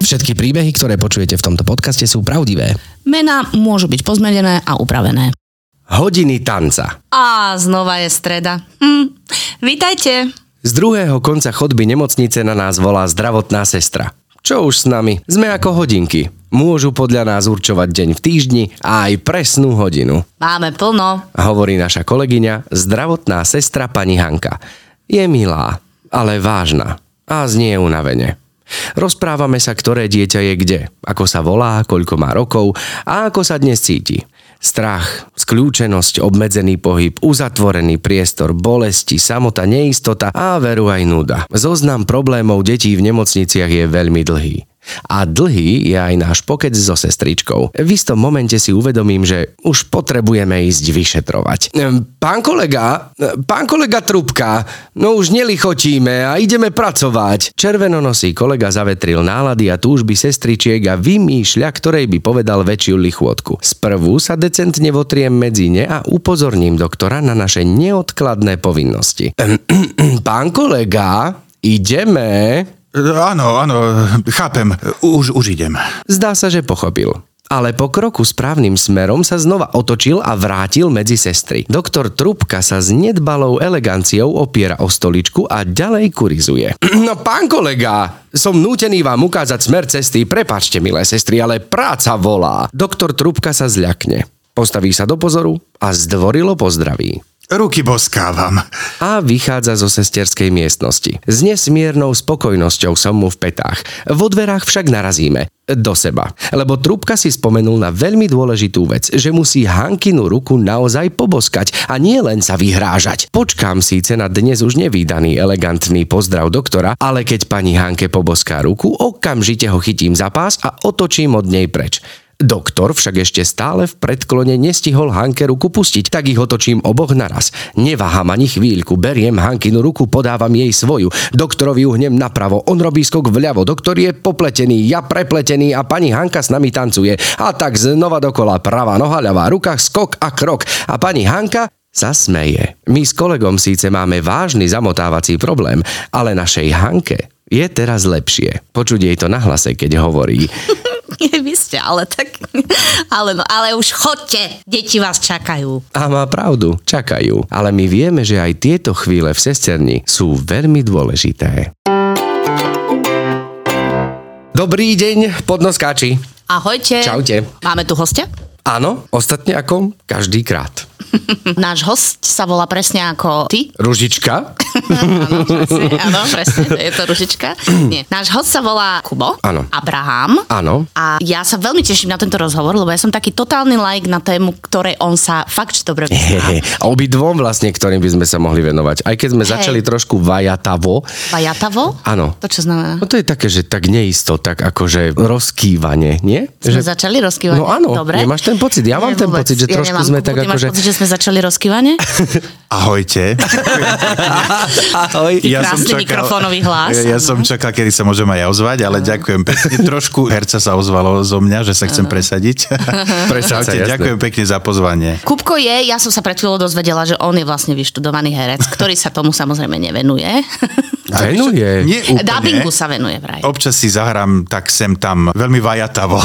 Všetky príbehy, ktoré počujete v tomto podcaste sú pravdivé. Mená môžu byť pozmenené a upravené. Hodiny tanca. A znova je streda. Hm. Vítajte. Z druhého konca chodby nemocnice na nás volá zdravotná sestra. Čo už s nami? Sme ako hodinky. Môžu podľa nás určovať deň v týždni a aj presnú hodinu. Máme plno. Hovorí naša kolegyňa, zdravotná sestra pani Hanka. Je milá, ale vážna a znie unavene. Rozprávame sa, ktoré dieťa je kde, ako sa volá, koľko má rokov a ako sa dnes cíti. Strach, skľúčenosť, obmedzený pohyb, uzatvorený priestor, bolesti, samota, neistota a veru aj nuda. Zoznam problémov detí v nemocniciach je veľmi dlhý. A dlhý je aj náš pokec so sestričkou. V istom momente si uvedomím, že už potrebujeme ísť vyšetrovať. Ehm, Pán kolega, pán kolega Trubka, no už nelichotíme a ideme pracovať. Červenonosý kolega zavetril nálady a túžby sestričiek a vymýšľa, ktorej by povedal väčšiu lichôdku. Sprvu sa decentne votriem medzi ne a upozorním doktora na naše neodkladné povinnosti. Ehm, pán kolega, ideme... Áno, áno, chápem. Už, už idem. Zdá sa, že pochopil. Ale po kroku správnym smerom sa znova otočil a vrátil medzi sestry. Doktor Trubka sa s nedbalou eleganciou opiera o stoličku a ďalej kurizuje. No pán kolega, som nútený vám ukázať smer cesty, prepačte milé sestry, ale práca volá. Doktor Trubka sa zľakne. Postaví sa do pozoru a zdvorilo pozdraví ruky boskávam. A vychádza zo sesterskej miestnosti. S nesmiernou spokojnosťou som mu v petách. Vo dverách však narazíme. Do seba. Lebo Trubka si spomenul na veľmi dôležitú vec, že musí Hankinu ruku naozaj poboskať a nie len sa vyhrážať. Počkám síce na dnes už nevýdaný elegantný pozdrav doktora, ale keď pani Hanke poboská ruku, okamžite ho chytím za pás a otočím od nej preč. Doktor však ešte stále v predklone nestihol Hanke ruku pustiť, tak ich otočím oboch naraz. Neváham ani chvíľku, beriem Hankinu ruku, podávam jej svoju. Doktorovi uhnem napravo, on robí skok vľavo, doktor je popletený, ja prepletený a pani Hanka s nami tancuje. A tak znova dokola, pravá noha, ľavá ruka, skok a krok. A pani Hanka sa smeje. My s kolegom síce máme vážny zamotávací problém, ale našej Hanke je teraz lepšie. Počuť jej to na hlase, keď hovorí. Vy ste, ale tak... Ale, no, ale už chodte, deti vás čakajú. A má pravdu, čakajú. Ale my vieme, že aj tieto chvíle v sesterni sú veľmi dôležité. Dobrý deň, podnoskáči. Ahojte. Čaute. Máme tu hostia? Áno, ostatne ako každý krát. Náš host sa volá presne ako ty. Ružička? áno, presne, áno, presne, je to Ružička. Nie. Náš host sa volá Kubo. Áno. Abraham. Áno. A ja sa veľmi teším na tento rozhovor, lebo ja som taký totálny like na tému, ktorej on sa fakt že dobre vyzná. A obidvom vlastne, ktorým by sme sa mohli venovať. Aj keď sme Hej. začali trošku vajatavo. Vajatavo? Áno. To čo znamená? No to je také, že tak neisto, tak akože rozkývanie, nie? Sme Že... začali rozkývať? No áno, Dobre. nemáš ten pocit? Ja mám ten vôbec. pocit, že ja trošku nemám. sme Kubo, tak akože... pocit, že sme začali rozkývanie? Ahojte. Ahoj. krásny mikrofónový hlas, Ja, ja som čakal, kedy sa môžem aj ozvať, ale ďakujem pekne. Trošku herca sa ozvalo zo mňa, že sa chcem presadiť. Presad sa, Čaute, jasné. ďakujem pekne za pozvanie. Kupko je, ja som sa pred chvíľou dozvedela, že on je vlastne vyštudovaný herec, ktorý sa tomu samozrejme nevenuje. Venuje. Nie úplne. Dubbingu sa venuje vraj. Občas si zahrám tak sem tam veľmi vajatavo.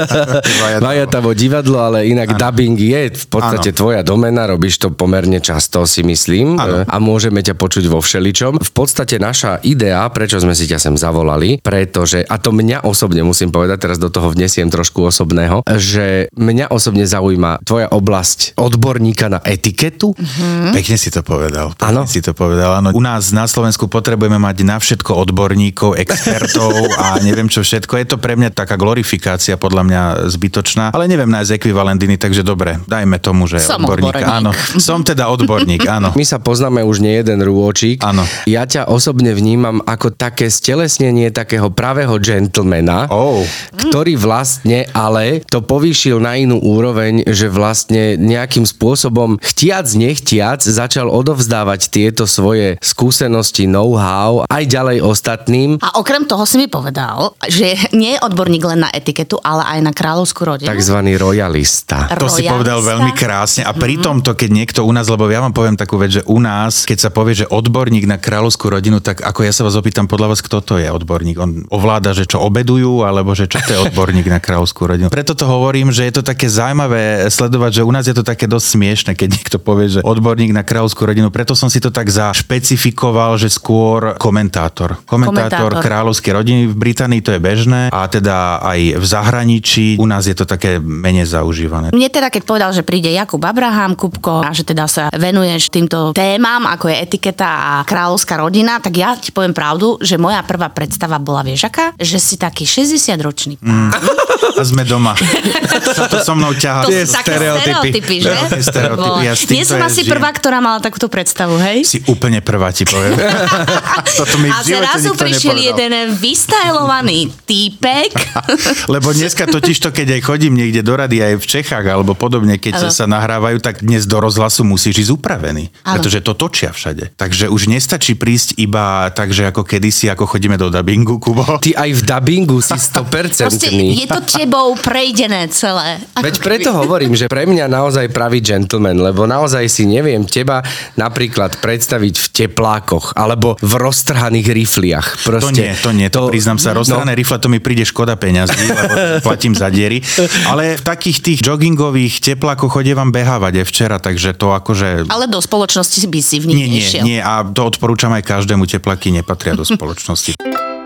Vajatavo divadlo, ale inak ano. dubbing je v podstate Áno. tvoja domena, robíš to pomerne často, si myslím, Áno. e, a môžeme ťa počuť vo všeličom. V podstate naša idea, prečo sme si ťa sem zavolali, pretože, a to mňa osobne musím povedať, teraz do toho vnesiem trošku osobného, že mňa osobne zaujíma tvoja oblasť odborníka na etiketu. Hm? Pekne si to povedal. Pekne Áno. si to povedal. Áno. U nás na Slovensku potrebujeme mať na všetko odborníkov, expertov a neviem čo všetko. Je to pre mňa taká glorifikácia podľa mňa zbytočná, ale neviem nájsť ekvivalent iný, takže dobre, dajme tomu, že Som odborník. odborník. Áno, som teda odborník, áno. My sa poznáme už nie jeden rôčik. Áno. Ja ťa osobne vnímam ako také stelesnenie takého pravého gentlemana, Oh. ktorý vlastne ale to povýšil na inú úroveň, že vlastne nejakým spôsobom chtiac nechtiac začal odovzdávať tieto svoje skúsenosti, know know-how aj ďalej ostatným. A okrem toho si mi povedal, že nie je odborník len na etiketu, ale aj na kráľovskú rodinu. Takzvaný royalista. To si Royalista. povedal veľmi krásne. A pri tomto, keď niekto u nás, lebo ja vám poviem takú vec, že u nás, keď sa povie, že odborník na kráľovskú rodinu, tak ako ja sa vás opýtam, podľa vás, kto to je odborník? On ovláda, že čo obedujú, alebo že čo to je odborník na kráľovskú rodinu. Preto to hovorím, že je to také zaujímavé sledovať, že u nás je to také dosť smiešne, keď niekto povie, že odborník na kráľovskú rodinu. Preto som si to tak zašpecifikoval, že skôr komentátor. Komentátor, Komentátor. kráľovskej rodiny v Británii to je bežné a teda aj v zahraničí u nás je to také menej zaužívané. Mne teda, keď povedal, že príde Jakub Abraham, Kupko, a že teda sa venuješ týmto témam, ako je etiketa a kráľovská rodina, tak ja ti poviem pravdu, že moja prvá predstava bola, vieš aká? Že si taký 60-ročný pán. A sme doma. Sa to so mnou ťahá. To sú také stereotypy. stereotypy, že? Stereotypy, ja Nie som asi žijem. prvá, ktorá mala takúto predstavu, hej? Si úplne prvá, ti poviem. Toto mi A zrazu prišiel nepovedal. jeden vystajlovaný týpek. Lebo dneska totiž to, keď aj chodím niekde do rady aj v Čechách alebo podobne, keď Áno. sa nahrávajú, tak dnes do rozhlasu musíš ísť upravený. Áno. Pretože to točia všade. Takže už nestačí prísť iba tak, že ako kedysi, ako chodíme do dubbingu, Kubo. Ty aj v dubbingu si Proste 100%. je to tebou prejdené celé. Ako Veď keby- preto hovorím, že pre mňa naozaj pravý gentleman, lebo naozaj si neviem teba napríklad predstaviť v teplákoch alebo v roztrhaných rifliach. To Proste, nie, to nie, to, to priznám sa, rozhrané no. rifle, to mi príde škoda peňazí, lebo platím za diery. Ale v takých tých joggingových teplákoch chodievam behávať aj včera, takže to akože... Ale do spoločnosti by si v nich Nie, nie, nešiel. nie a to odporúčam aj každému, teplaky nepatria do spoločnosti.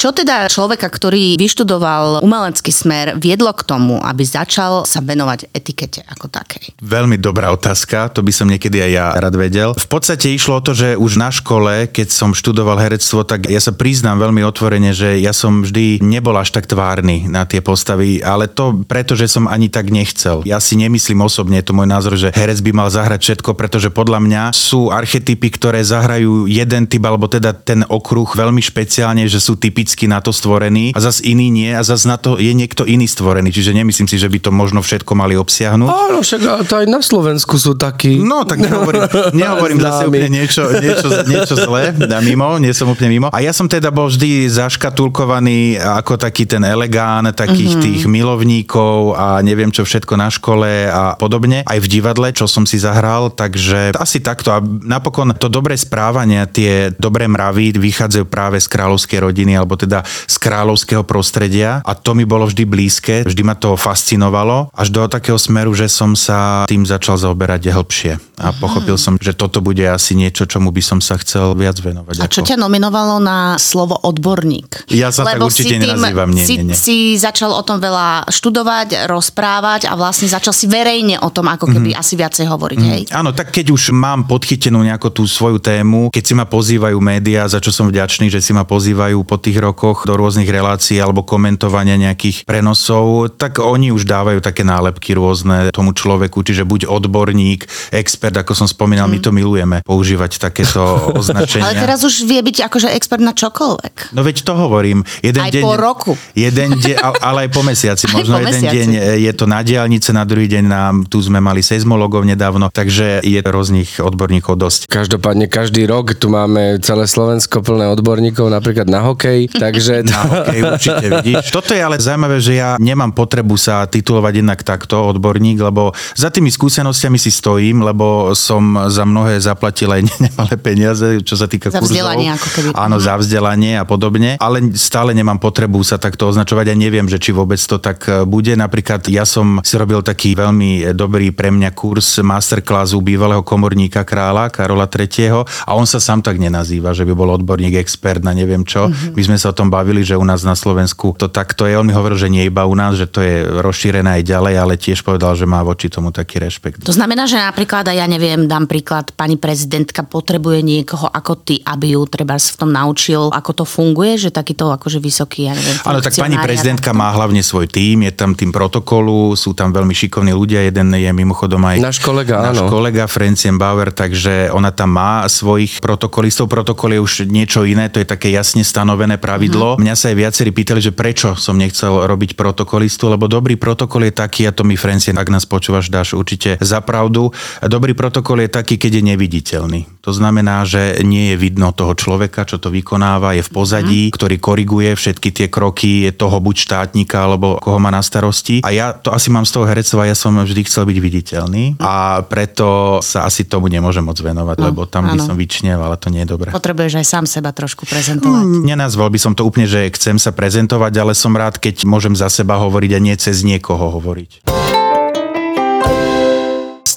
Čo teda človeka, ktorý vyštudoval umelecký smer, viedlo k tomu, aby začal sa venovať etikete ako takej? Veľmi dobrá otázka, to by som niekedy aj ja rád vedel. V podstate išlo o to, že už na škole, keď som študoval herectvo, tak ja sa priznám veľmi otvorene, že ja som vždy nebol až tak tvárny na tie postavy, ale to preto, že som ani tak nechcel. Ja si nemyslím osobne, je to môj názor, že herec by mal zahrať všetko, pretože podľa mňa sú archetypy, ktoré zahrajú jeden typ, alebo teda ten okruh veľmi špeciálne, že sú typickí na to stvorení a zas iný nie a zas na to je niekto iný stvorený. Čiže nemyslím si, že by to možno všetko mali obsiahnuť. Áno, však to aj na Slovensku sú takí. No, tak nehovorím, nehovorím zase úplne niečo, niečo, niečo zlé, mimo, nie som úplne mimo. A ja som teda bol vždy zaškatulkovaný ako taký ten elegán, takých mm-hmm. tých milovníkov a neviem čo všetko na škole a podobne. Aj v divadle, čo som si zahral, takže asi takto. A napokon to dobré správanie, tie dobré mravy vychádzajú práve z kráľovskej rodiny, alebo teda z kráľovského prostredia a to mi bolo vždy blízke, vždy ma to fascinovalo, až do takého smeru, že som sa tým začal zaoberať hĺbšie a pochopil som, že toto bude asi niečo, čomu by som sa chcel viac venovať. A čo ako- ťa nominovalo na slovo odborník? Ja sa tak Lebo určite si tým- nenazývam, nie, si, nie, nie. si začal o tom veľa študovať, rozprávať a vlastne začal si verejne o tom ako keby Mhm. asi viacej hovoriť, hej? Áno, tak keď už mám podchytenú nejakú tú svoju tému, keď si ma pozývajú médiá, za čo som vďačný, že si ma pozývajú po tých rokoch do rôznych relácií alebo komentovania nejakých prenosov, tak oni už dávajú také nálepky rôzne tomu človeku, čiže buď odborník, expert, ako som spomínal, my to milujeme používať takéto označenia. Ale teraz už vie byť akože expert na čokoľvek. No veď to hovorím. Jeden Aj deň, po roku. Jeden deň, ale, aj po mesiaci. Možno po jeden mesiaci. deň je to na diálnice, na druhý deň nám, tu sme mali seizmologov nedávno, takže je rôznych odborníkov dosť. Každopádne každý rok tu máme celé Slovensko plné odborníkov napríklad na hokej, takže Na hokej určite vidíš. Toto je ale zaujímavé, že ja nemám potrebu sa titulovať jednak takto odborník, lebo za tými skúsenostiami si stojím, lebo som za mnohé zaplatil aj nemalé peniaze, čo sa týka Za kurzov. vzdelanie ako keby. Áno, za vzdelanie a podobne, ale stále nemám potrebu sa takto označovať a neviem, že či vôbec to tak e, bude. Napríklad ja som si robil taký veľmi dobrý pre mňa kurz masterclass u bývalého komorníka kráľa Karola III. a on sa sám tak nenazýva, že by bol odborník, expert na neviem čo. Mhm. My sme sa o tom bavili, že u nás na Slovensku to takto je. On mi hovoril, že nie iba u nás, že to je rozšírené aj ďalej, ale tiež povedal, že má voči tomu taký rešpekt. To znamená, že napríklad, a ja neviem, dám príklad, pani prezidentka potrebuje niekoho ako ty, aby ju treba v tom naučil, ako to funguje, že takýto akože vysoký, ja neviem, Áno, tak pani prezidentka má hlavne svoj tím, je tam tým protokolu, sú tam veľmi šikovní ľudia, jeden je mimochodom aj Náš kolega, náš áno. kolega Francien Bauer, takže ona tam má svojich protokolistov. Protokol je už niečo iné, to je také jasne stanovené pravidlo. Mňa sa aj viacerí pýtali, že prečo som nechcel robiť protokolistu, lebo dobrý protokol je taký, a to mi Francie, ak nás počúvaš, dáš určite za pravdu. Dobrý protokol je taký, keď je neviditeľný. To znamená, že nie je vidno toho človeka, čo to vykonáva, je v pozadí, mm. ktorý koriguje všetky tie kroky toho buď štátnika, alebo koho má na starosti. A ja to asi mám z toho herectva, ja som vždy chcel byť viditeľný a preto sa asi tomu nemôžem moc venovať, no, lebo tam áno. by som vyčnel, ale to nie je dobré. Potrebuješ aj sám seba trošku prezentovať. Mm, nenazval by som to úplne, že chcem sa prezentovať, ale som rád, keď môžem za seba hovoriť a nie cez niekoho hovoriť.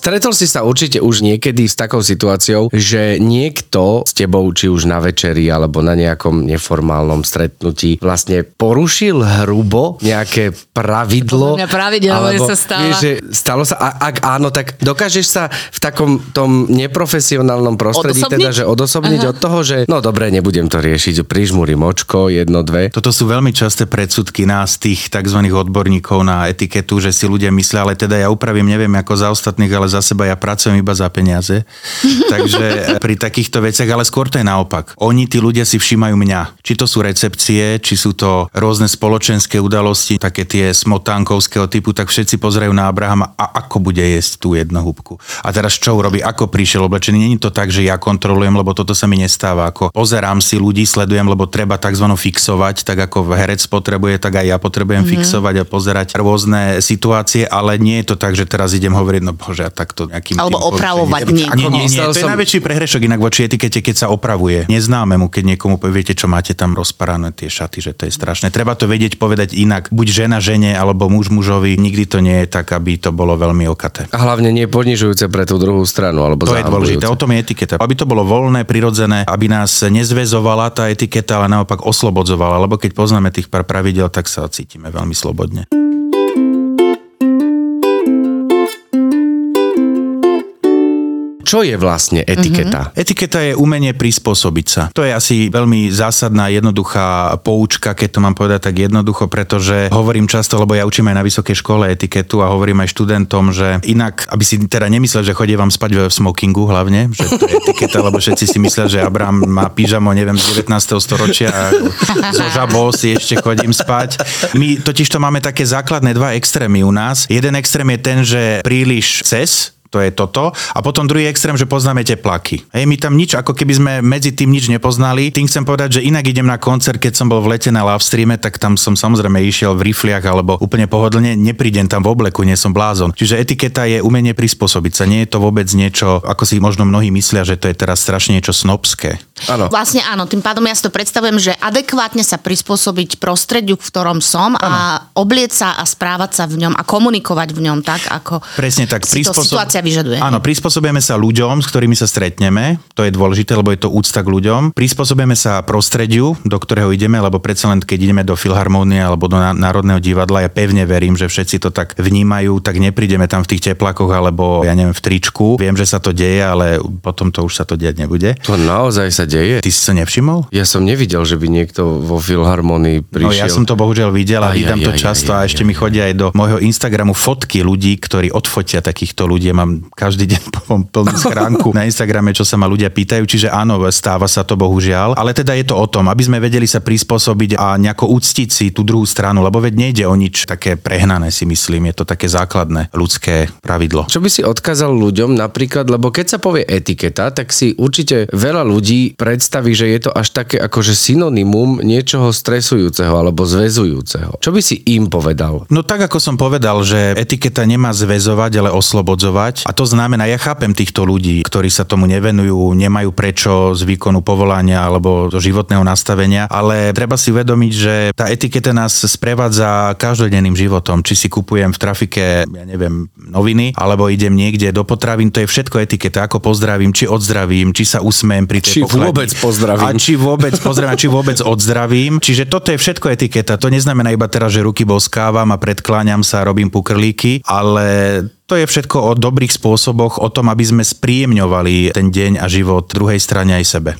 Stretol si sa určite už niekedy s takou situáciou, že niekto s tebou, či už na večeri alebo na nejakom neformálnom stretnutí, vlastne porušil hrubo nejaké pravidlo. Podľa pravidlo alebo, sa stalo. Vieš, že stalo sa, a, ak áno, tak dokážeš sa v takom tom neprofesionálnom prostredí, odosobniť? teda, že odosobniť Aha. od toho, že no dobre, nebudem to riešiť, prižmúrim očko, jedno, dve. Toto sú veľmi časté predsudky nás, tých tzv. odborníkov na etiketu, že si ľudia myslia, ale teda ja upravím, neviem ako za ostatných, ale za seba ja pracujem iba za peniaze. Takže pri takýchto veciach, ale skôr to je naopak. Oni, tí ľudia si všímajú mňa. Či to sú recepcie, či sú to rôzne spoločenské udalosti, také tie smotánkovského typu, tak všetci pozerajú na Abrahama a ako bude jesť tú jednohúbku. A teraz čo urobí, ako prišiel oblečený. Není to tak, že ja kontrolujem, lebo toto sa mi nestáva. Ako pozerám si ľudí, sledujem, lebo treba tzv. fixovať, tak ako herec potrebuje, tak aj ja potrebujem mm-hmm. fixovať a pozerať rôzne situácie, ale nie je to tak, že teraz idem hovoriť, no bože, a takto nejakým... Alebo tým, opravovať niekoho. Nie, nie, nie, to je som... najväčší prehrešok inak voči etikete, keď sa opravuje. Neznámemu, keď niekomu poviete, čo máte tam rozparané tie šaty, že to je strašné. Treba to vedieť povedať inak. Buď žena žene, alebo muž mužovi. Nikdy to nie je tak, aby to bolo veľmi okaté. A hlavne nie ponižujúce pre tú druhú stranu. Alebo to je dôležité. O tom je etiketa. Aby to bolo voľné, prirodzené, aby nás nezvezovala tá etiketa, ale naopak oslobodzovala. Lebo keď poznáme tých pár pravidel, tak sa cítime veľmi slobodne. Čo je vlastne etiketa? Mm-hmm. Etiketa je umenie prispôsobiť sa. To je asi veľmi zásadná, jednoduchá poučka, keď to mám povedať tak jednoducho, pretože hovorím často, lebo ja učím aj na vysokej škole etiketu a hovorím aj študentom, že inak, aby si teda nemyslel, že chodí vám spať v smokingu hlavne, že to je etiketa, lebo všetci si myslia, že Abraham má pyžamo, neviem, z 19. storočia a zo žabou si ešte chodím spať. My totiž to máme také základné dva extrémy u nás. Jeden extrém je ten, že príliš cez to je toto. A potom druhý extrém, že poznáme tie plaky. Hej, my tam nič, ako keby sme medzi tým nič nepoznali. Tým chcem povedať, že inak idem na koncert, keď som bol v lete na live streame, tak tam som samozrejme išiel v rifliach alebo úplne pohodlne, neprídem tam v obleku, nie som blázon. Čiže etiketa je umenie prispôsobiť sa. Nie je to vôbec niečo, ako si možno mnohí myslia, že to je teraz strašne niečo snobské. Áno. Vlastne áno, tým pádom ja si to predstavujem, že adekvátne sa prispôsobiť prostrediu, v ktorom som ano. a oblieť sa a správať sa v ňom a komunikovať v ňom tak, ako Presne tak, si to situácia vyžaduje. Áno, prispôsobujeme sa ľuďom, s ktorými sa stretneme, to je dôležité, lebo je to úcta k ľuďom. Prispôsobíme sa prostrediu, do ktorého ideme, lebo predsa len keď ideme do Filharmónie alebo do Národného divadla, ja pevne verím, že všetci to tak vnímajú, tak neprídeme tam v tých teplakoch alebo ja neviem v tričku. Viem, že sa to deje, ale potom to už sa to diať nebude. To naozaj sa deje. Ty si sa nevšimol? Ja som nevidel, že by niekto vo Filharmonii prišiel. No ja som to bohužiaľ videl a vídam to často a ešte mi chodia aj do môjho Instagramu fotky ľudí, ktorí odfotia takýchto ľudí. Mám každý každý deň plnú schránku na Instagrame, čo sa ma ľudia pýtajú, čiže áno, stáva sa to bohužiaľ, ale teda je to o tom, aby sme vedeli sa prispôsobiť a nejako uctiť si tú druhú stranu, lebo veď nejde o nič také prehnané si myslím, je to také základné ľudské pravidlo. Čo by si odkázal ľuďom napríklad, lebo keď sa povie etiketa, tak si určite veľa ľudí predstaví, že je to až také akože synonymum niečoho stresujúceho alebo zväzujúceho. Čo by si im povedal? No tak ako som povedal, že etiketa nemá zväzovať, ale oslobodzovať a to znamená ja chápem týchto ľudí, ktorí sa tomu nevenujú, nemajú prečo z výkonu povolania alebo do životného nastavenia, ale treba si uvedomiť, že tá etiketa nás sprevádza každodenným životom. Či si kupujem v trafike, ja neviem, noviny, alebo idem niekde do potravín, to je všetko etiketa, ako pozdravím, či odzdravím, či sa usmiem pri tej Či pokladni. vôbec pozdravím. A či vôbec pozdravím, či vôbec odzdravím. Čiže toto je všetko etiketa. To neznamená iba teraz, že ruky boskávam a predkláňam sa, robím pukrlíky, ale to je všetko o dobrých spôsoboch, o tom, aby sme spríjemňovali ten deň a život druhej strane aj sebe.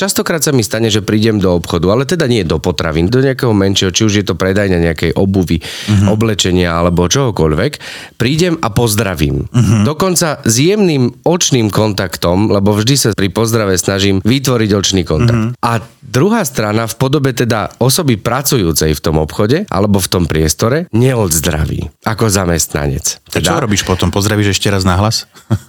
Častokrát sa mi stane, že prídem do obchodu, ale teda nie do potravín, do nejakého menšieho, či už je to predajňa nejakej obuvy, uh-huh. oblečenia alebo čohokoľvek, prídem a pozdravím. Uh-huh. Dokonca s jemným očným kontaktom, lebo vždy sa pri pozdrave snažím vytvoriť očný kontakt. Uh-huh. A druhá strana v podobe teda osoby pracujúcej v tom obchode alebo v tom priestore neodzdraví ako zamestnanec. Teda... Čo robíš potom? Pozdravíš ešte raz nahlas?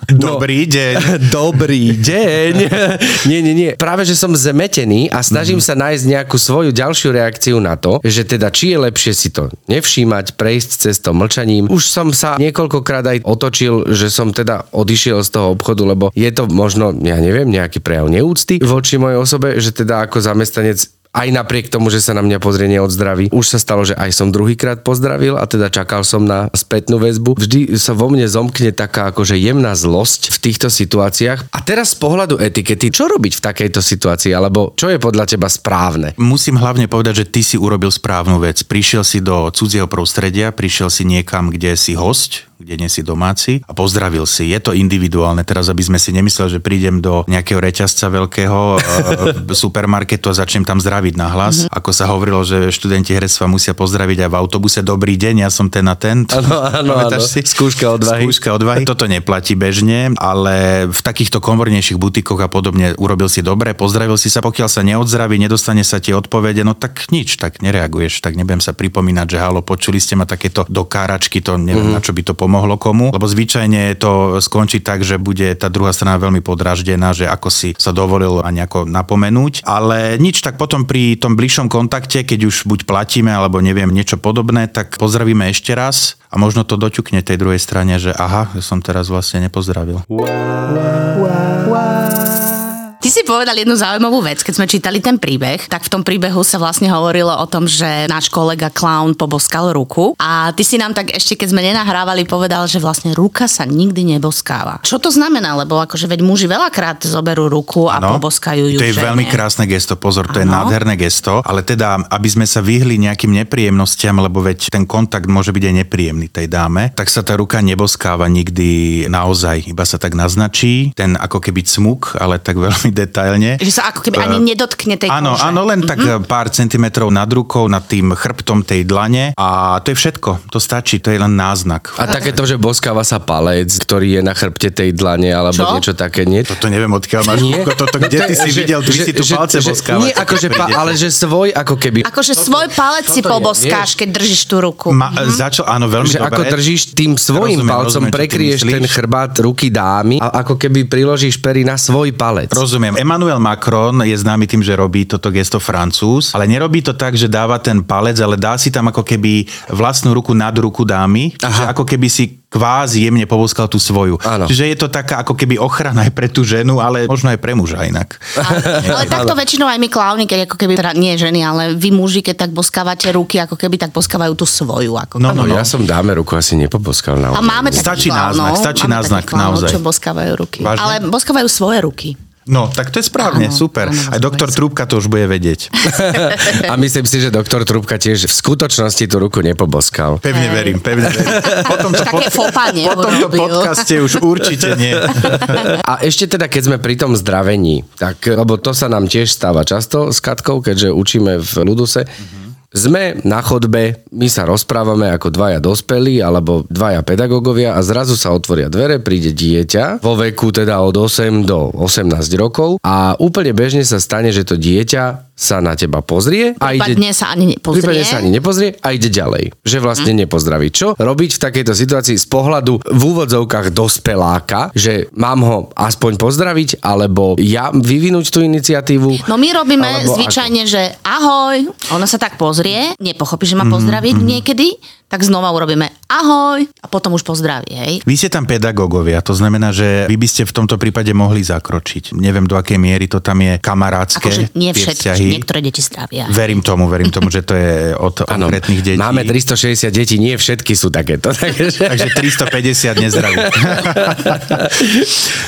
No, Dobrý deň. Dobrý deň. nie, nie, nie. Práve, že som zmetený a snažím mm-hmm. sa nájsť nejakú svoju ďalšiu reakciu na to, že teda či je lepšie si to nevšímať, prejsť cez to mlčaním. Už som sa niekoľkokrát aj otočil, že som teda odišiel z toho obchodu, lebo je to možno, ja neviem, nejaký prejav neúcty voči mojej osobe, že teda ako zamestnanec aj napriek tomu, že sa na mňa pozrie neodzdraví. Už sa stalo, že aj som druhýkrát pozdravil a teda čakal som na spätnú väzbu. Vždy sa vo mne zomkne taká akože jemná zlosť v týchto situáciách. A teraz z pohľadu etikety, čo robiť v takejto situácii, alebo čo je podľa teba správne? Musím hlavne povedať, že ty si urobil správnu vec. Prišiel si do cudzieho prostredia, prišiel si niekam, kde si host, kde nie si domáci a pozdravil si. Je to individuálne teraz, aby sme si nemysleli, že prídem do nejakého reťazca veľkého e, supermarketu a začnem tam zdraviť na hlas. Mm-hmm. Ako sa hovorilo, že študenti herectva musia pozdraviť aj v autobuse dobrý deň, ja som ten a ten. Áno, áno, áno. Si? Skúška odvahy. Skúška odvahy. Toto neplatí bežne, ale v takýchto komornejších butikoch a podobne urobil si dobre, pozdravil si sa, pokiaľ sa neodzdraví, nedostane sa ti odpovede, no tak nič, tak nereaguješ, tak nebudem sa pripomínať, že halo, počuli ste ma takéto dokáračky, to neviem, mm-hmm. na čo by to pomohlo pomohlo komu, lebo zvyčajne to skončí tak, že bude tá druhá strana veľmi podraždená, že ako si sa dovolil a nejako napomenúť, ale nič, tak potom pri tom bližšom kontakte, keď už buď platíme alebo neviem niečo podobné, tak pozdravíme ešte raz a možno to doťukne tej druhej strane, že aha, som teraz vlastne nepozdravil. Wow, wow, wow. Ty si povedal jednu zaujímavú vec, keď sme čítali ten príbeh, tak v tom príbehu sa vlastne hovorilo o tom, že náš kolega clown poboskal ruku a ty si nám tak ešte, keď sme nenahrávali, povedal, že vlastne ruka sa nikdy neboskáva. Čo to znamená? Lebo akože veď muži veľakrát zoberú ruku a ano, poboskajú ju. To je žene. veľmi krásne gesto, pozor, to ano. je nádherné gesto, ale teda, aby sme sa vyhli nejakým nepríjemnostiam, lebo veď ten kontakt môže byť aj nepríjemný tej dáme, tak sa tá ruka neboskáva nikdy naozaj, iba sa tak naznačí, ten ako keby cmuk, ale tak veľmi detailne. Že sa ako keby ani uh, nedotkne tej Áno, kože. áno, len mm-hmm. tak mhm. pár centimetrov nad rukou, nad tým chrbtom tej dlane a to je všetko. To stačí, to je len náznak. A také to, že boskáva sa palec, ktorý je na chrbte tej dlane alebo Čo? niečo také, nie? Toto neviem, odkiaľ máš nie? Toto, kde no ty si že, videl, ty že, si tu že, palce že, boskávať. Nie, akože pa, ale že svoj ako keby. Akože svoj palec si poboskáš, keď držíš tú ruku. Ma, mm-hmm. Začal, áno, veľmi že dobre. ako držíš tým svojím rozumiem, palcom, rozumiem, prekrieš ten chrbát ruky dámy a ako keby priložíš pery na svoj palec. Rozumiem. Emmanuel Macron je známy tým, že robí toto gesto Francúz, ale nerobí to tak, že dáva ten palec, ale dá si tam ako keby vlastnú ruku nad ruku dámy, že ako keby si kvázi jemne povoskal tú svoju. Áno. Čiže je to taká ako keby ochrana aj pre tú ženu, ale možno aj pre muža inak. Ale, ale takto väčšinou aj my klauni, keď ako keby, teda nie ženy, ale vy muži, keď tak boskávate ruky, ako keby tak boskávajú tú svoju. Ako no, no, no, ja som dáme ruku asi nepoboskal naozaj. A máme stačí náznak, stačí náznak naozaj. Čo boskávajú ruky. Vážne? Ale boskávajú svoje ruky. No, tak to je správne, áno, super. Áno, Aj doktor Trúbka to už bude vedieť. A myslím si, že doktor Trúbka tiež v skutočnosti tú ruku nepoboskal. Pevne hey. verím, pevne verím. Po tomto, pod... po tomto podcaste už určite nie. A ešte teda, keď sme pri tom zdravení, tak, lebo to sa nám tiež stáva často s Katkou, keďže učíme v Luduse, mm-hmm sme na chodbe, my sa rozprávame ako dvaja dospelí alebo dvaja pedagógovia a zrazu sa otvoria dvere, príde dieťa vo veku teda od 8 do 18 rokov a úplne bežne sa stane, že to dieťa sa na teba pozrie a prípadne ide, sa ani nepozrie. Prípadne sa ani nepozrie a ide ďalej. Že vlastne hm. nepozdraví. Čo robiť v takejto situácii z pohľadu v úvodzovkách dospeláka, že mám ho aspoň pozdraviť, alebo ja vyvinúť tú iniciatívu? No my robíme zvyčajne, ako? že ahoj, ona sa tak pozrie, nepochopí, že ma pozdraviť mm-hmm. niekedy, tak znova urobíme ahoj a potom už pozdraví, hej. Vy ste tam pedagógovia, to znamená, že vy by ste v tomto prípade mohli zakročiť. Neviem, do akej miery to tam je kamarátske. Akože nie všetci, niektoré deti zdravia. Verím tomu, verím tomu, že to je od Áno, konkrétnych detí. máme 360 detí, nie všetky sú takéto. Takže... Takže 350 nezdraví.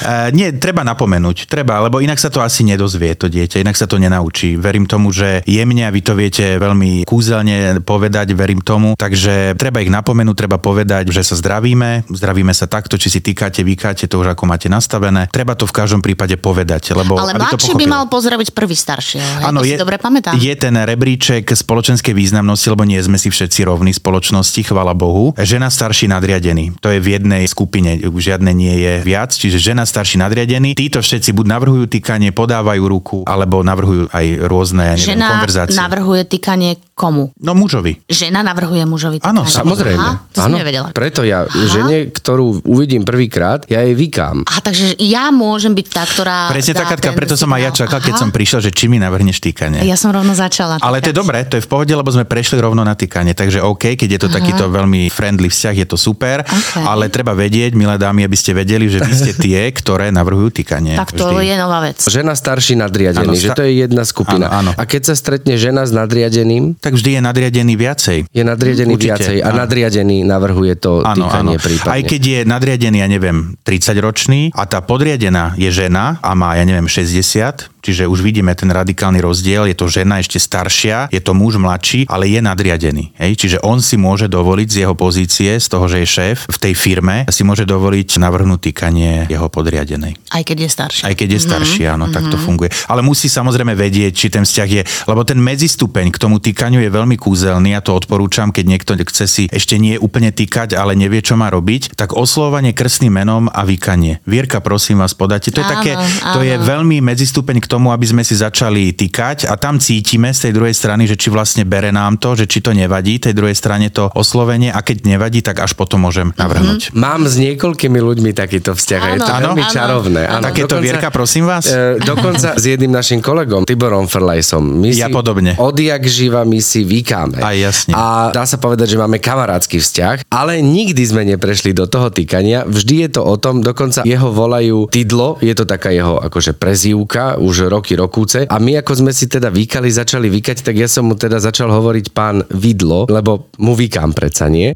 Eh, nie, treba napomenúť. Treba, lebo inak sa to asi nedozvie, to dieťa, inak sa to nenaučí. Verím tomu, že jemne a vy to viete veľmi kúzelne povedať, verím tomu. Takže treba ich napomenúť, treba povedať, že sa zdravíme, zdravíme sa takto, či si týkate, vykáte to už ako máte nastavené. Treba to v každom prípade povedať, lebo Ale mladší by mal pozdraviť prvý staršieho. Hej? Áno, si dobre pamätám. je ten rebríček spoločenskej významnosti, lebo nie sme si všetci rovní spoločnosti, chvala Bohu. Žena starší nadriadený. To je v jednej skupine, žiadne nie je viac, čiže žena starší nadriadený. Títo všetci buď navrhujú týkanie, podávajú ruku, alebo navrhujú aj rôzne ja neviem, Žena konverzácie. navrhuje týkanie komu? No mužovi. Žena navrhuje mužovi Áno. Samozrejme. Aha, to som Áno. nevedela. Preto ja žene, ktorú uvidím prvýkrát, ja jej vykám. Aha, takže ja môžem byť tá, ktorá... Presne tak, Katka, preto som aj ja čakal, keď Aha. som prišiel, že či mi navrhneš týkanie. Ja som rovno začala. Ale to je týkať. dobré, to je v pohode, lebo sme prešli rovno na týkanie, takže OK, keď je to takýto veľmi friendly vzťah, je to super, OK. ale treba vedieť, milé dámy, aby ste vedeli, že vy ste tie, ktoré navrhujú týkanie. Tak to Vždy. je nová vec. Žena starší nadriadený, Áno, že to je jedna skupina. Áno, áno. A keď sa stretne žena s nadriadeným, Tak vždy je nadriadený viacej. je nadriadený Určite, viacej a áno. nadriadený navrhuje to Áno, áno. týkanie prípadne. Aj keď je nadriadený, ja neviem, 30-ročný a tá podriadená je žena a má, ja neviem, 60, čiže už vidíme ten radikálny rozdiel, je to žena ešte staršia, je to muž mladší, ale je nadriadený. Hej? Čiže on si môže dovoliť z jeho pozície, z toho, že je šéf v tej firme, si môže dovoliť navrhnúť týkanie jeho podriadenej. Aj keď je starší. Aj keď je starší, áno, tak to funguje. Ale musí samozrejme vedieť, či ten vzťah je, lebo ten medzistupeň k tomu týkaniu je veľmi kúzelný, ja to odporúčam, keď niekto chce si ešte nie úplne týkať, ale nevie, čo má robiť, tak oslovanie krstným menom a vykanie. Vierka, prosím vás, podáte. To je Áno, také, to je áno. veľmi medzistupeň k tomu, aby sme si začali týkať a tam cítime z tej druhej strany, že či vlastne bere nám to, že či to nevadí tej druhej strane to oslovenie a keď nevadí, tak až potom môžem navrhnúť. Mám s niekoľkými ľuďmi takýto vzťah a je to Áno, veľmi áno, čarovné. áno. Takéto Vierka, prosím vás? E, dokonca s jedným našim kolegom, Tiborom Ferlajsom. My Ja si podobne. Odjak živa my si vykáme. Aj jasne. A dá sa povedať, že máme kamarátsky vzťah, ale nikdy sme neprešli do toho týkania. Vždy je to o tom, dokonca jeho volajú Tidlo, je to taká jeho akože prezývka, už roky rokúce. A my ako sme si teda vykali, začali vykať, tak ja som mu teda začal hovoriť pán Vidlo, lebo mu vykám predsa, nie?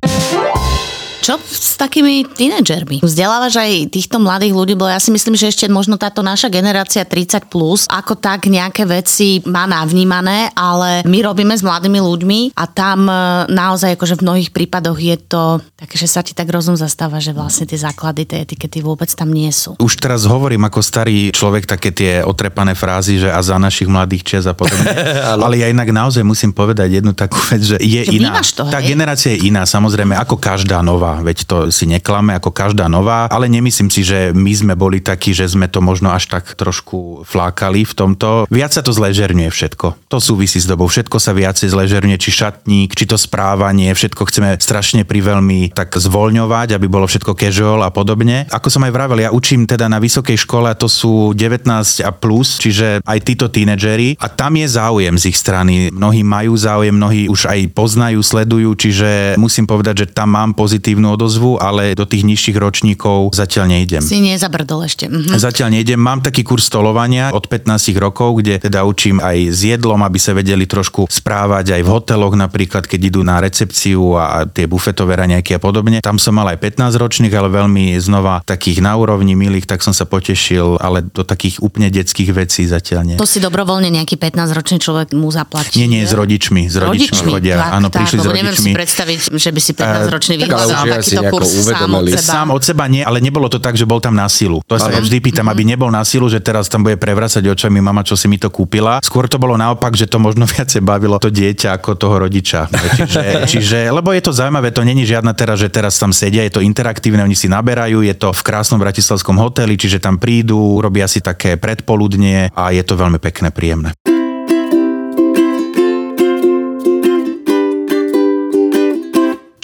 Čo s takými tínedžermi? Vzdelávaš aj týchto mladých ľudí, lebo ja si myslím, že ešte možno táto naša generácia 30 plus ako tak nejaké veci má navnímané, ale my robíme s mladými ľuďmi a tam e, naozaj akože v mnohých prípadoch je to také, že sa ti tak rozum zastáva, že vlastne tie základy tej etikety vôbec tam nie sú. Už teraz hovorím ako starý človek také tie otrepané frázy, že a za našich mladých čias a podobne. Ale ja inak naozaj musím povedať jednu takú vec, že je Že iná. to, Tá generácia je iná, samozrejme, ako každá nová. Veď to si neklame, ako každá nová. Ale nemyslím si, že my sme boli takí, že sme to možno až tak trošku flákali v tomto. Viac sa to zležerňuje všetko. To súvisí s dobou. Všetko sa viacej zležerňuje, či šatník, či to správanie, všetko chceme strašne priveľmi tak zvoľňovať, aby bolo všetko casual a podobne. Ako som aj vravel, ja učím teda na vysokej škole a to sú 19 a plus, čiže aj títo tínedžeri a tam je záujem z ich strany. Mnohí majú záujem, mnohí už aj poznajú, sledujú, čiže musím povedať, že tam mám pozitívnu odozvu, ale do tých nižších ročníkov zatiaľ nejdem. Si nezabrdol ešte. Mhm. Zatiaľ nejdem. Mám taký kurz stolovania od 15 rokov, kde teda učím aj s jedlom, aby sa vedeli trošku správať aj v hoteloch napríklad, keď idú na recepciu a tie bufetové raňajky a podobne. Tam som mal aj 15 ročných, ale veľmi znova takých na úrovni milých, tak som sa potešil, ale do takých úplne detských vecí zatiaľ nie. To si dobrovoľne nejaký 15-ročný človek mu zaplatí. Nie, nie, s rodičmi. S rodičmi, chodia. tak, Áno, tak, prišli s lebo neviem si rodičmi. predstaviť, že by si 15-ročný tak ale vyhľadal si takýto kurz sám od seba. Sám od seba nie, ale nebolo to tak, že bol tam na silu. To sa ja vždy pýtam, aby nebol na silu, že teraz tam bude prevracať očami mama, čo si mi to kúpila. Skôr to bolo naopak, že to možno viacej bavilo to dieťa ako toho rodiča. Čiže, čiže lebo je to zaujímavé, to není žiadna teraz, že teraz tam sedia, je to interaktívne, oni si naberajú, je to v krásnom bratislavskom hoteli, čiže tam prídu, robia si také predpoludnie a je to veľmi pekné, príjemné.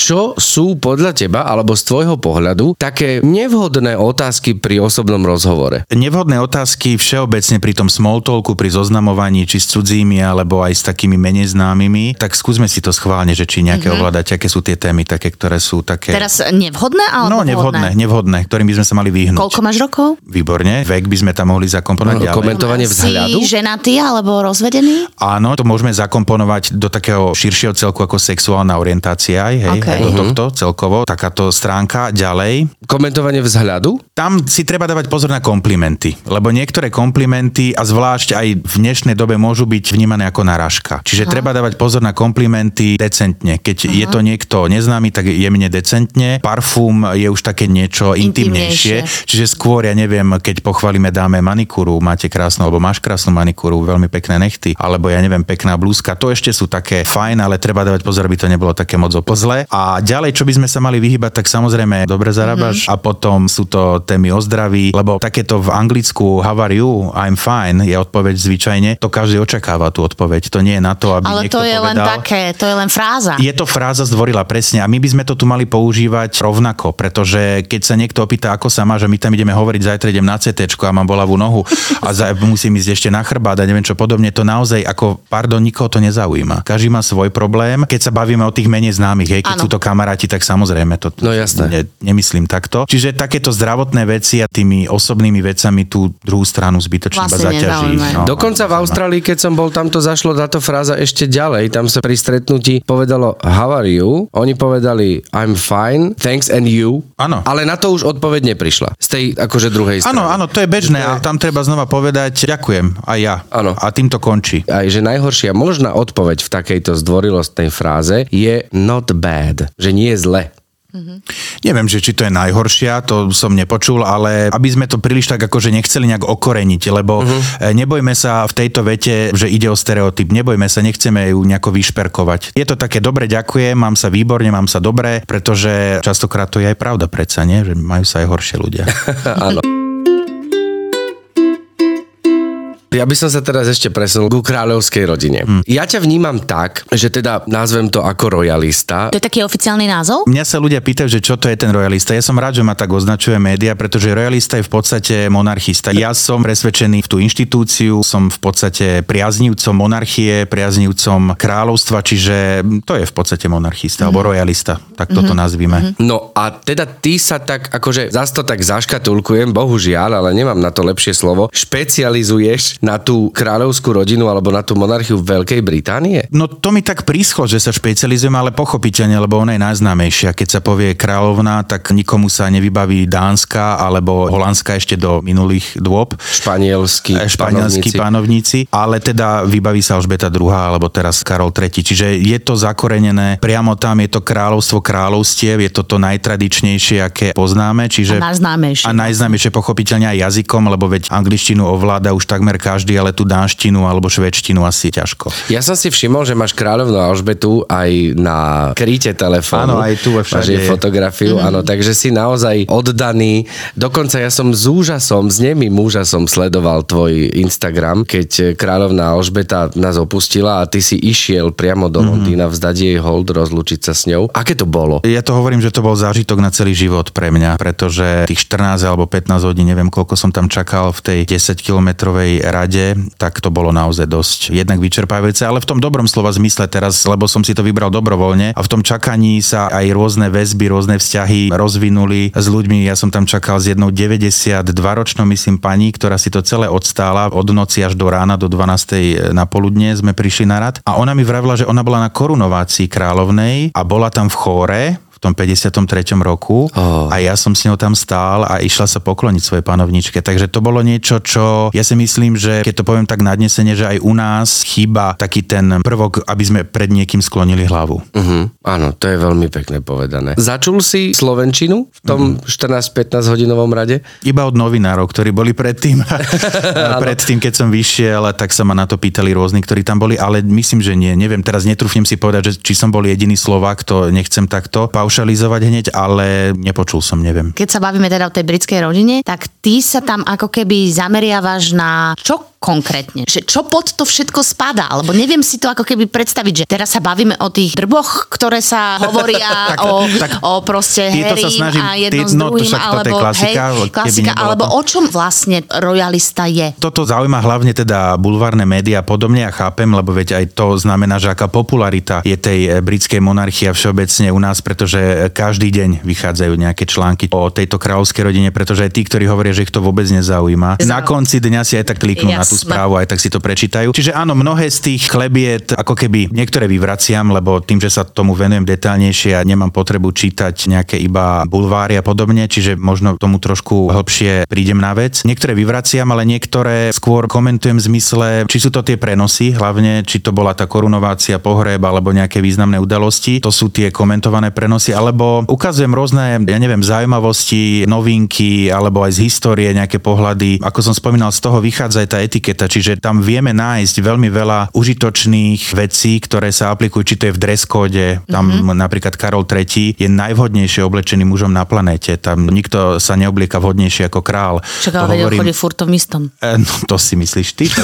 Čo sú podľa teba, alebo z tvojho pohľadu, také nevhodné otázky pri osobnom rozhovore? Nevhodné otázky všeobecne pri tom small talku, pri zoznamovaní, či s cudzími, alebo aj s takými menej známymi, tak skúsme si to schválne, že či nejaké mm-hmm. ovládať, aké sú tie témy, také, ktoré sú také... Teraz nevhodné alebo No, nevhodné, nevhodné, ktorým by sme sa mali vyhnúť. Koľko máš rokov? Výborne, vek by sme tam mohli zakomponovať No, ďalej. komentovanie vzhľadu? Si ženatý alebo rozvedený? Áno, to môžeme zakomponovať do takého širšieho celku ako sexuálna orientácia, aj, hej, OK. Aj do tohto celkovo, takáto stránka. Ďalej, Komentovanie vzhľadu? tam si treba dávať pozor na komplimenty, lebo niektoré komplimenty a zvlášť aj v dnešnej dobe môžu byť vnímané ako narážka. Čiže treba dávať pozor na komplimenty decentne. Keď je to niekto neznámy, tak jemne decentne. Parfum je už také niečo intimnejšie. Intimnejšie. Čiže skôr, ja neviem, keď pochválime dáme manikúru, máte krásnu, alebo máš krásnu manikúru, veľmi pekné nechty, alebo ja neviem, pekná blúzka, to ešte sú také fajn, ale treba dávať pozor, aby to nebolo také moc opozle. A ďalej, čo by sme sa mali vyhybať, tak samozrejme dobre zarábaš a potom sú to témy o zdraví, lebo takéto v anglicku how are you, I'm fine, je odpoveď zvyčajne, to každý očakáva tú odpoveď. To nie je na to, aby Ale niekto to je len povedal, také, to je len fráza. je to fráza zdvorila presne a my by sme to tu mali používať rovnako, pretože keď sa niekto opýta, ako sa má, že my tam ideme hovoriť, zajtra idem na CT a mám bolavú nohu a za, musím ísť ešte na chrbát a neviem čo podobne, to naozaj ako, pardon, nikoho to nezaujíma. Každý má svoj problém. Keď sa bavíme o tých menej známych, hej, keď Áno. sú to kamaráti, tak samozrejme to No jasné. Ne, nemyslím takto. Čiže takéto zdravotné veci a tými osobnými vecami tú druhú stranu zbytočne Vlastne zaťaží. nezaujímajú. Dokonca v Austrálii, keď som bol, tam to zašlo táto fráza ešte ďalej. Tam sa pri stretnutí povedalo how are you? Oni povedali I'm fine, thanks and you. Áno. Ale na to už odpoveď neprišla. Z tej akože druhej strany. Áno, áno, to je bežné a tam treba znova povedať ďakujem aj ja. Áno. A tým to končí. Aj že najhoršia možná odpoveď v takejto zdvorilostnej fráze je not bad, že nie je zle. Neviem, že či to je najhoršia, to som nepočul, ale aby sme to príliš tak akože nechceli nejak okoreniť, lebo uh-huh. nebojme sa v tejto vete, že ide o stereotyp, nebojme sa, nechceme ju nejako vyšperkovať. Je to také dobre, ďakujem, mám sa výborne, mám sa dobre, pretože častokrát to je aj pravda predsa, nie? že majú sa aj horšie ľudia. Áno. Ja by som sa teraz ešte presunul ku kráľovskej rodine. Hm. Ja ťa vnímam tak, že teda nazvem to ako royalista. To je taký oficiálny názov? Mňa sa ľudia pýtajú, že čo to je ten royalista. Ja som rád, že ma tak označuje média, pretože royalista je v podstate monarchista. Ja som presvedčený v tú inštitúciu, som v podstate priaznivcom monarchie, priaznivcom kráľovstva, čiže to je v podstate monarchista alebo royalista, tak toto nazvime. No a teda ty sa tak, akože zas to tak zaškatulkujem, bohužiaľ, ale nemám na to lepšie slovo, špecializuješ na tú kráľovskú rodinu alebo na tú monarchiu Veľkej Británie? No to mi tak príschlo, že sa špecializujem, ale pochopiteľne, lebo ona je najznámejšia. Keď sa povie kráľovná, tak nikomu sa nevybaví Dánska alebo Holandska ešte do minulých dôb. Španielskí E, španielskí panovníci. panovníci, ale teda vybaví sa Alžbeta II alebo teraz Karol III. Čiže je to zakorenené priamo tam, je to kráľovstvo kráľovstiev, je to to najtradičnejšie, aké poznáme. Čiže A najznámejšie. A najznámejšie pochopiteľne aj jazykom, lebo veď angličtinu ovláda už takmer každý, ale tú dánštinu alebo švedštinu asi ťažko. Ja som si všimol, že máš kráľovnú Alžbetu aj na kríte telefónu. Áno, aj tu Máš jej je. fotografiu, áno, takže si naozaj oddaný. Dokonca ja som s úžasom, s nemým úžasom sledoval tvoj Instagram, keď kráľovná Alžbeta nás opustila a ty si išiel priamo do Londýna vzdať jej hold, rozlučiť sa s ňou. Aké to bolo? Ja to hovorím, že to bol zážitok na celý život pre mňa, pretože tých 14 alebo 15 hodín, neviem koľko som tam čakal v tej 10-kilometrovej rade, tak to bolo naozaj dosť jednak vyčerpávajúce, ale v tom dobrom slova zmysle teraz, lebo som si to vybral dobrovoľne a v tom čakaní sa aj rôzne väzby, rôzne vzťahy rozvinuli s ľuďmi. Ja som tam čakal s jednou 92-ročnou, myslím, pani, ktorá si to celé odstála od noci až do rána, do 12. na poludne sme prišli na rad a ona mi vravila, že ona bola na korunovácii kráľovnej a bola tam v chóre, tom 53. roku Oh. a ja som s ňou tam stál a išla sa pokloniť svojej panovničke. Takže to bolo niečo, čo ja si myslím, že keď to poviem tak nadnesene, že aj u nás chýba taký ten prvok, aby sme pred niekým sklonili hlavu. Uh-huh. Áno, to je veľmi pekne povedané. Začul si Slovenčinu v tom 14-15 hodinovom rade? Iba od novinárov, ktorí boli predtým. predtým, keď som vyšiel, tak sa ma na to pýtali rôzni, ktorí tam boli, ale myslím, že nie. Neviem, teraz netrúfnem si povedať, že či som bol jediný Slovák, to nechcem takto paušalizovať hneď, ale nepočul som, neviem. Keď sa bavíme teda o tej britskej rodine, tak ty sa tam ako keby zameriavaš na čo konkrétne? Že čo pod to všetko spadá? Lebo neviem si to ako keby predstaviť, že teraz sa bavíme o tých drboch, ktoré sa hovoria tak, o, tak, o proste herím snažím, a jedno ty, s druhým, no, alebo, to je klasika, hej, klasika alebo to. o čom vlastne royalista je? Toto zaujíma hlavne teda bulvárne médiá podobne ja chápem, lebo veď aj to znamená, že aká popularita je tej eh, britskej monarchie všeobecne u nás, pretože každý deň vychádzajú nejaké články o tejto kráľovskej rodine, pretože aj tí, ktorí hovoria, že ich to vôbec nezaujíma, na konci dňa si aj tak kliknú Jasne. na tú správu, aj tak si to prečítajú. Čiže áno, mnohé z tých chlebiet, ako keby niektoré vyvraciam, lebo tým, že sa tomu venujem detálnejšie a nemám potrebu čítať nejaké iba bulváry a podobne, čiže možno tomu trošku hĺbšie prídem na vec. Niektoré vyvraciam, ale niektoré skôr komentujem v zmysle, či sú to tie prenosy, hlavne či to bola tá korunovácia, pohreb alebo nejaké významné udalosti. To sú tie komentované prenosy, alebo ukazujem rôzne, ja neviem, zaujímavosti, novinky, alebo aj z histórie nejaké pohľady. Ako som spomínal, z toho vychádza aj tá etiketa, čiže tam vieme nájsť veľmi veľa užitočných vecí, ktoré sa aplikujú, či to je v dress code, tam mm-hmm. napríklad Karol III je najvhodnejšie oblečený mužom na planéte. Tam nikto sa neoblieka vhodnejšie ako král. Čak, ale hovorím... chodí furt istom. E, no to si myslíš ty. To,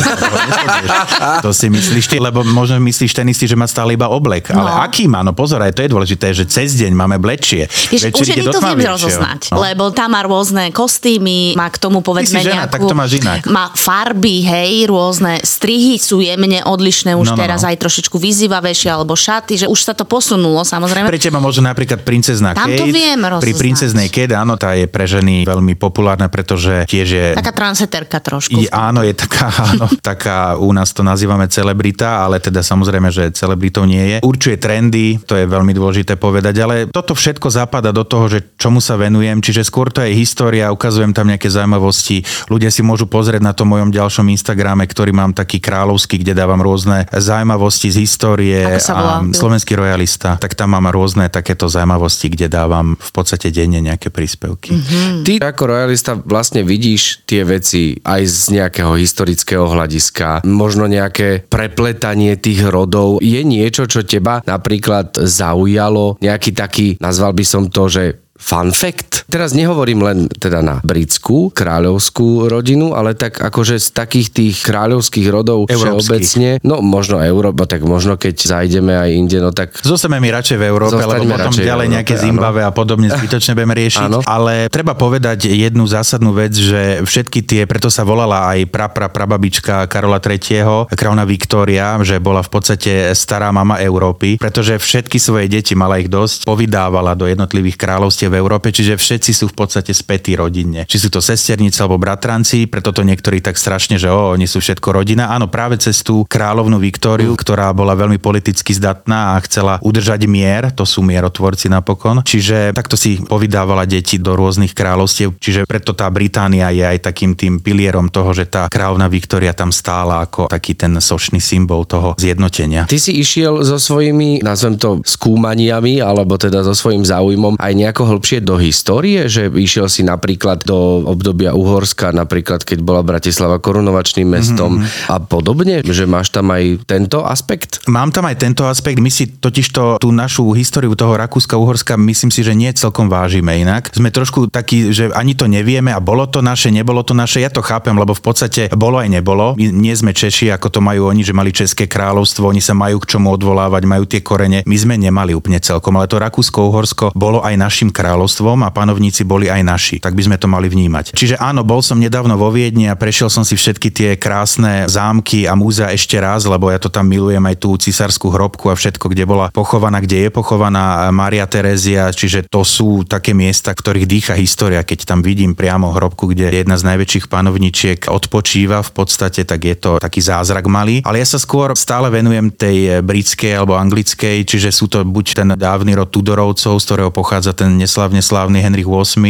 to si myslíš ty, lebo možno myslíš ten istý, že má stále iba oblek. No. Ale aký má? No pozor, aj to je dôležité, že cez deň máme blečie. Vieš, už je to viem rozoznať, no. lebo tam má rôzne kostýmy, má k tomu povedzme žena, nejakú... tak to máš inak. Má farby, hej, rôzne strihy sú jemne odlišné, už no, no, teraz no. aj trošičku vyzývavejšie, alebo šaty, že už sa to posunulo, samozrejme. Pre teba možno napríklad princezná Tam Kate. to viem rozoznať. Pri princeznej Kate, áno, tá je pre ženy veľmi populárna, pretože tiež je... Taká transeterka trošku. Je, áno, je taká, áno, taká, u nás to nazývame celebrita, ale teda samozrejme, že celebritou nie je. Určuje trendy, to je veľmi dôležité povedať, ale toto všetko zapada do toho, že čomu sa venujem, čiže skôr to je história, ukazujem tam nejaké zaujímavosti. Ľudia si môžu pozrieť na tom mojom ďalšom Instagrame, ktorý mám taký kráľovský, kde dávam rôzne zaujímavosti z histórie a slovenský royalista, tak tam mám rôzne takéto zaujímavosti, kde dávam v podstate denne nejaké príspevky. Mm-hmm. Ty ako royalista vlastne vidíš tie veci aj z nejakého historického hľadiska, možno nejaké prepletanie tých rodov. Je niečo, čo teba napríklad zaujalo, nejaký taký, nazval by som to, že fun fact. Teraz nehovorím len teda na britskú kráľovskú rodinu, ale tak akože z takých tých kráľovských rodov všeobecne, no možno Európa, tak možno keď zajdeme aj inde, no tak... Zostaneme mi radšej v Európe, lebo potom ďalej nejaké Zimbabwe a podobne zbytočne budeme riešiť. Áno. Ale treba povedať jednu zásadnú vec, že všetky tie, preto sa volala aj pra, pra, prababička Karola III, kráľna Viktória, že bola v podstate stará mama Európy, pretože všetky svoje deti, mala ich dosť, povydávala do jednotlivých kráľovstiev v Európe, čiže všetci sú v podstate spätí rodinne. Či sú to sesternice alebo bratranci, preto to niektorí tak strašne, že o, oni sú všetko rodina. Áno, práve cez tú kráľovnú Viktóriu, ktorá bola veľmi politicky zdatná a chcela udržať mier, to sú mierotvorci napokon. Čiže takto si povydávala deti do rôznych kráľovstiev, čiže preto tá Británia je aj takým tým pilierom toho, že tá kráľovná Viktória tam stála ako taký ten sošný symbol toho zjednotenia. Ty si išiel so svojimi, nazvem to, skúmaniami, alebo teda so svojím záujmom aj nejako hĺbšie do histórie, že išiel si napríklad do obdobia Uhorska, napríklad keď bola Bratislava korunovačným mestom mm-hmm. a podobne, že máš tam aj tento aspekt? Mám tam aj tento aspekt, my si totižto tú našu históriu toho Rakúska-Uhorska myslím si, že nie celkom vážime inak. Sme trošku takí, že ani to nevieme a bolo to naše, nebolo to naše, ja to chápem, lebo v podstate bolo aj nebolo. My nie sme Češi, ako to majú oni, že mali České kráľovstvo, oni sa majú k čomu odvolávať, majú tie korene. My sme nemali úplne celkom, ale to Rakúsko-Uhorsko bolo aj našim kráľovstvom a panovníci boli aj naši. Tak by sme to mali vnímať. Čiže áno, bol som nedávno vo Viedni a prešiel som si všetky tie krásne zámky a múzea ešte raz, lebo ja to tam milujem aj tú cisárskú hrobku a všetko, kde bola pochovaná, kde je pochovaná Maria Terezia, čiže to sú také miesta, ktorých dýcha história. Keď tam vidím priamo hrobku, kde jedna z najväčších panovničiek odpočíva v podstate, tak je to taký zázrak malý. Ale ja sa skôr stále venujem tej britskej alebo anglickej, čiže sú to buď ten dávny rod Tudorovcov, z ktorého pochádza ten neslavne slávny VIII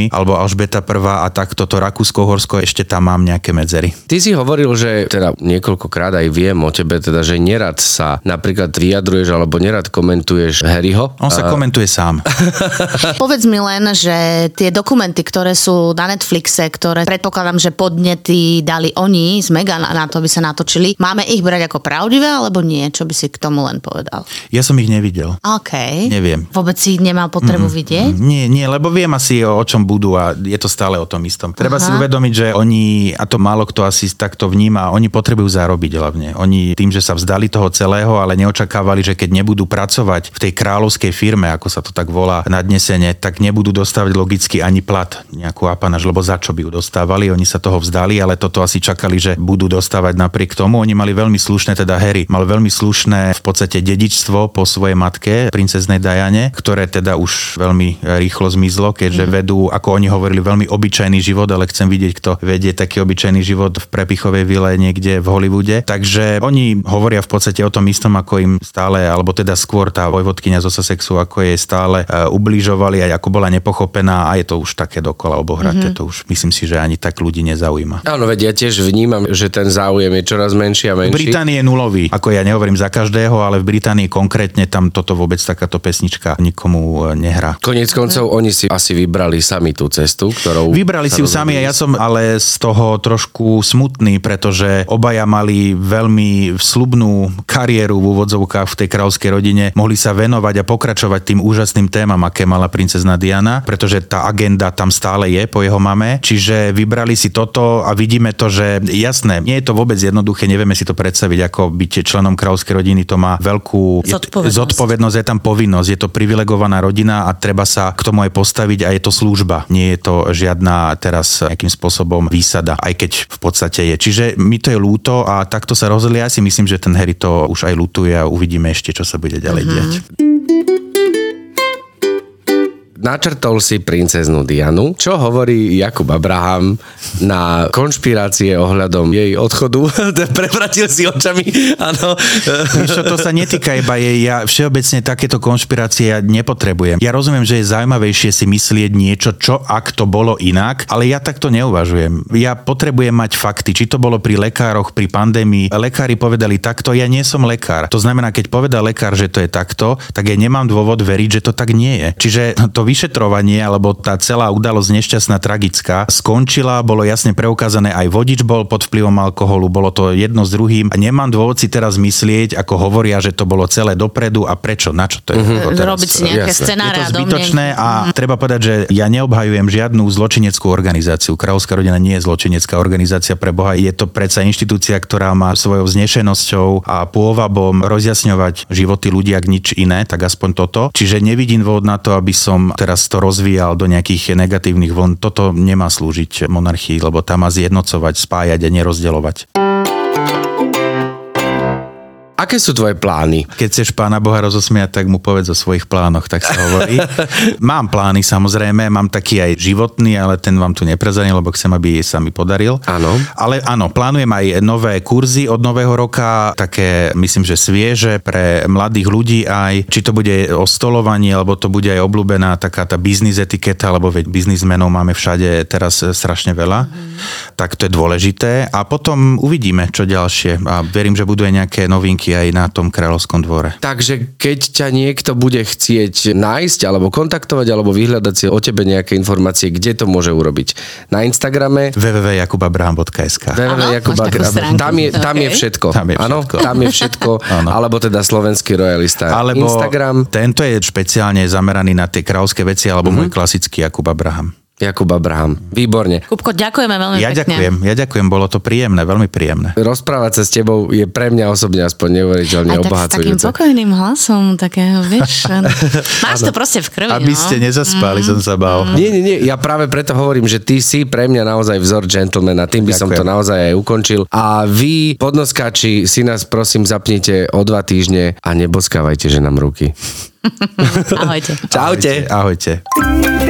alebo Alžbeta I a tak toto Rakúsko-Horsko ešte tam mám nejaké medzery. Ty si hovoril, že teda niekoľkokrát aj viem o tebe, teda, že nerad sa napríklad vyjadruješ alebo nerad komentuješ Harryho. On sa a... komentuje sám. Povedz mi len, že tie dokumenty, ktoré sú na Netflixe, ktoré predpokladám, že podnety dali oni z Megan na to, aby sa natočili, máme ich brať ako pravdivé alebo nie? Čo by si k tomu len povedal? Ja som ich nevidel. OK. Neviem. Vôbec si nemal potrebu mm, vidieť? Nie, nie, lebo viem asi, o čom budú a je to stále o tom istom. Treba Aha. si uvedomiť, že oni, a to málo kto asi takto vníma, oni potrebujú zarobiť hlavne. Oni tým, že sa vzdali toho celého, ale neočakávali, že keď nebudú pracovať v tej kráľovskej firme, ako sa to tak volá nadnesene, tak nebudú dostávať logicky ani plat, nejakú apanaž, lebo za čo by ju dostávali. Oni sa toho vzdali, ale toto asi čakali, že budú dostávať napriek tomu. Oni mali veľmi slušné, teda Harry mal veľmi slušné v podstate dedičstvo po svojej matke, princeznej Diane, ktoré teda už veľmi rýchlo zmizlo, keďže mm. Vedú, ako oni hovorili, veľmi obyčajný život, ale chcem vidieť, kto vedie taký obyčajný život v prepichovej vile niekde v Hollywoode. Takže oni hovoria v podstate o tom istom, ako im stále, alebo teda skôr tá vojvodkynia zo Sussexu, ako jej stále uh, ubližovali a ako bola nepochopená a je to už také dokola obohraté. Mm-hmm. To už myslím si, že ani tak ľudí nezaujíma. Áno, veď ja tiež vnímam, že ten záujem je čoraz menší a menší. V Británii je nulový. Ako ja nehovorím za každého, ale v Británii konkrétne tam toto vôbec takáto pesnička nikomu e, nehrá. Konec koncov oni si asi vybrali sami tú cestu, ktorou... Vybrali si ju sami a ja som ale z toho trošku smutný, pretože obaja mali veľmi slubnú kariéru v úvodzovkách v tej kráľovskej rodine. Mohli sa venovať a pokračovať tým úžasným témam, aké mala princezna Diana, pretože tá agenda tam stále je po jeho mame. Čiže vybrali si toto a vidíme to, že jasné, nie je to vôbec jednoduché, nevieme si to predstaviť, ako byť členom kráľovskej rodiny, to má veľkú zodpovednosť. zodpovednosť, je tam povinnosť, je to privilegovaná rodina a treba sa k tomu aj postaviť a je to služba. Nie je to žiadna teraz nejakým spôsobom výsada, aj keď v podstate je. Čiže mi to je lúto a takto sa rozhodli. Ja si myslím, že ten Harry to už aj lutuje a uvidíme ešte, čo sa bude ďalej uh-huh. diať načrtol si princeznú Dianu. Čo hovorí Jakub Abraham na konšpirácie ohľadom jej odchodu? Prevratil si očami, áno. Víš to sa netýka iba jej. Ja všeobecne takéto konšpirácie ja nepotrebujem. Ja rozumiem, že je zaujímavejšie si myslieť niečo, čo ak to bolo inak, ale ja takto neuvažujem. Ja potrebujem mať fakty, či to bolo pri lekároch, pri pandémii. Lekári povedali takto, ja nie som lekár. To znamená, keď povedal lekár, že to je takto, tak ja nemám dôvod veriť, že to tak nie je. Čiže to vyšetrovanie, alebo tá celá udalosť nešťastná, tragická, skončila, bolo jasne preukázané, aj vodič bol pod vplyvom alkoholu, bolo to jedno s druhým a nemám dôvod si teraz myslieť, ako hovoria, že to bolo celé dopredu a prečo, na čo to je. Mm-hmm. Teraz, Robiť si nejaké scenáre. Je to zbytočné a mm-hmm. treba povedať, že ja neobhajujem žiadnu zločineckú organizáciu. Kráľovská rodina nie je zločinecká organizácia pre Boha. Je to predsa inštitúcia, ktorá má svojou znešenosťou a pôvabom rozjasňovať životy ľudí, ak nič iné, tak aspoň toto. Čiže nevidím dôvod na to, aby som teraz to rozvíjal do nejakých negatívnych vln. Toto nemá slúžiť monarchii, lebo tam má zjednocovať, spájať a nerozdeľovať. Aké sú tvoje plány? Keď chceš pána Boha rozosmiať, tak mu povedz o svojich plánoch, tak sa hovorí. mám plány samozrejme, mám taký aj životný, ale ten vám tu neprezadím, lebo chcem, aby sa mi podaril. Áno. Ale áno, plánujem aj nové kurzy od nového roka, také myslím, že svieže pre mladých ľudí aj, či to bude o stolovaní, alebo to bude aj obľúbená taká tá biznis etiketa, lebo veď biznismenov máme všade teraz strašne veľa. Mm. Tak to je dôležité. A potom uvidíme, čo ďalšie. A verím, že budú aj nejaké novinky aj na tom kráľovskom dvore. Takže keď ťa niekto bude chcieť nájsť alebo kontaktovať alebo vyhľadať si o tebe nejaké informácie, kde to môže urobiť? Na Instagrame www.jakubabraham.sk www.jakubabraham. Tam je, tam je všetko. Tam je všetko. Ano, tam je všetko. alebo teda slovenský royalista. Alebo Instagram. Tento je špeciálne zameraný na tie kráľovské veci alebo mm-hmm. môj klasický Jakub Abraham. Jakub Abraham. Výborne. Kupko, ďakujeme veľmi ja pekne. ďakujem, ja ďakujem, bolo to príjemné, veľmi príjemné. Rozprávať sa s tebou je pre mňa osobne aspoň neuveriteľne obohacujúce. s takým pokojným hlasom, takého, vieš, máš to proste v krvi. Aby no? ste nezaspali, mm. som sa bál. Nie, nie, nie, ja práve preto hovorím, že ty si pre mňa naozaj vzor gentlemana, tým by ďakujem. som to naozaj aj ukončil. A vy, podnoskáči, si nás prosím zapnite o dva týždne a neboskávajte, že nám ruky. Ahojte. Čaute. Ahojte. Ahojte.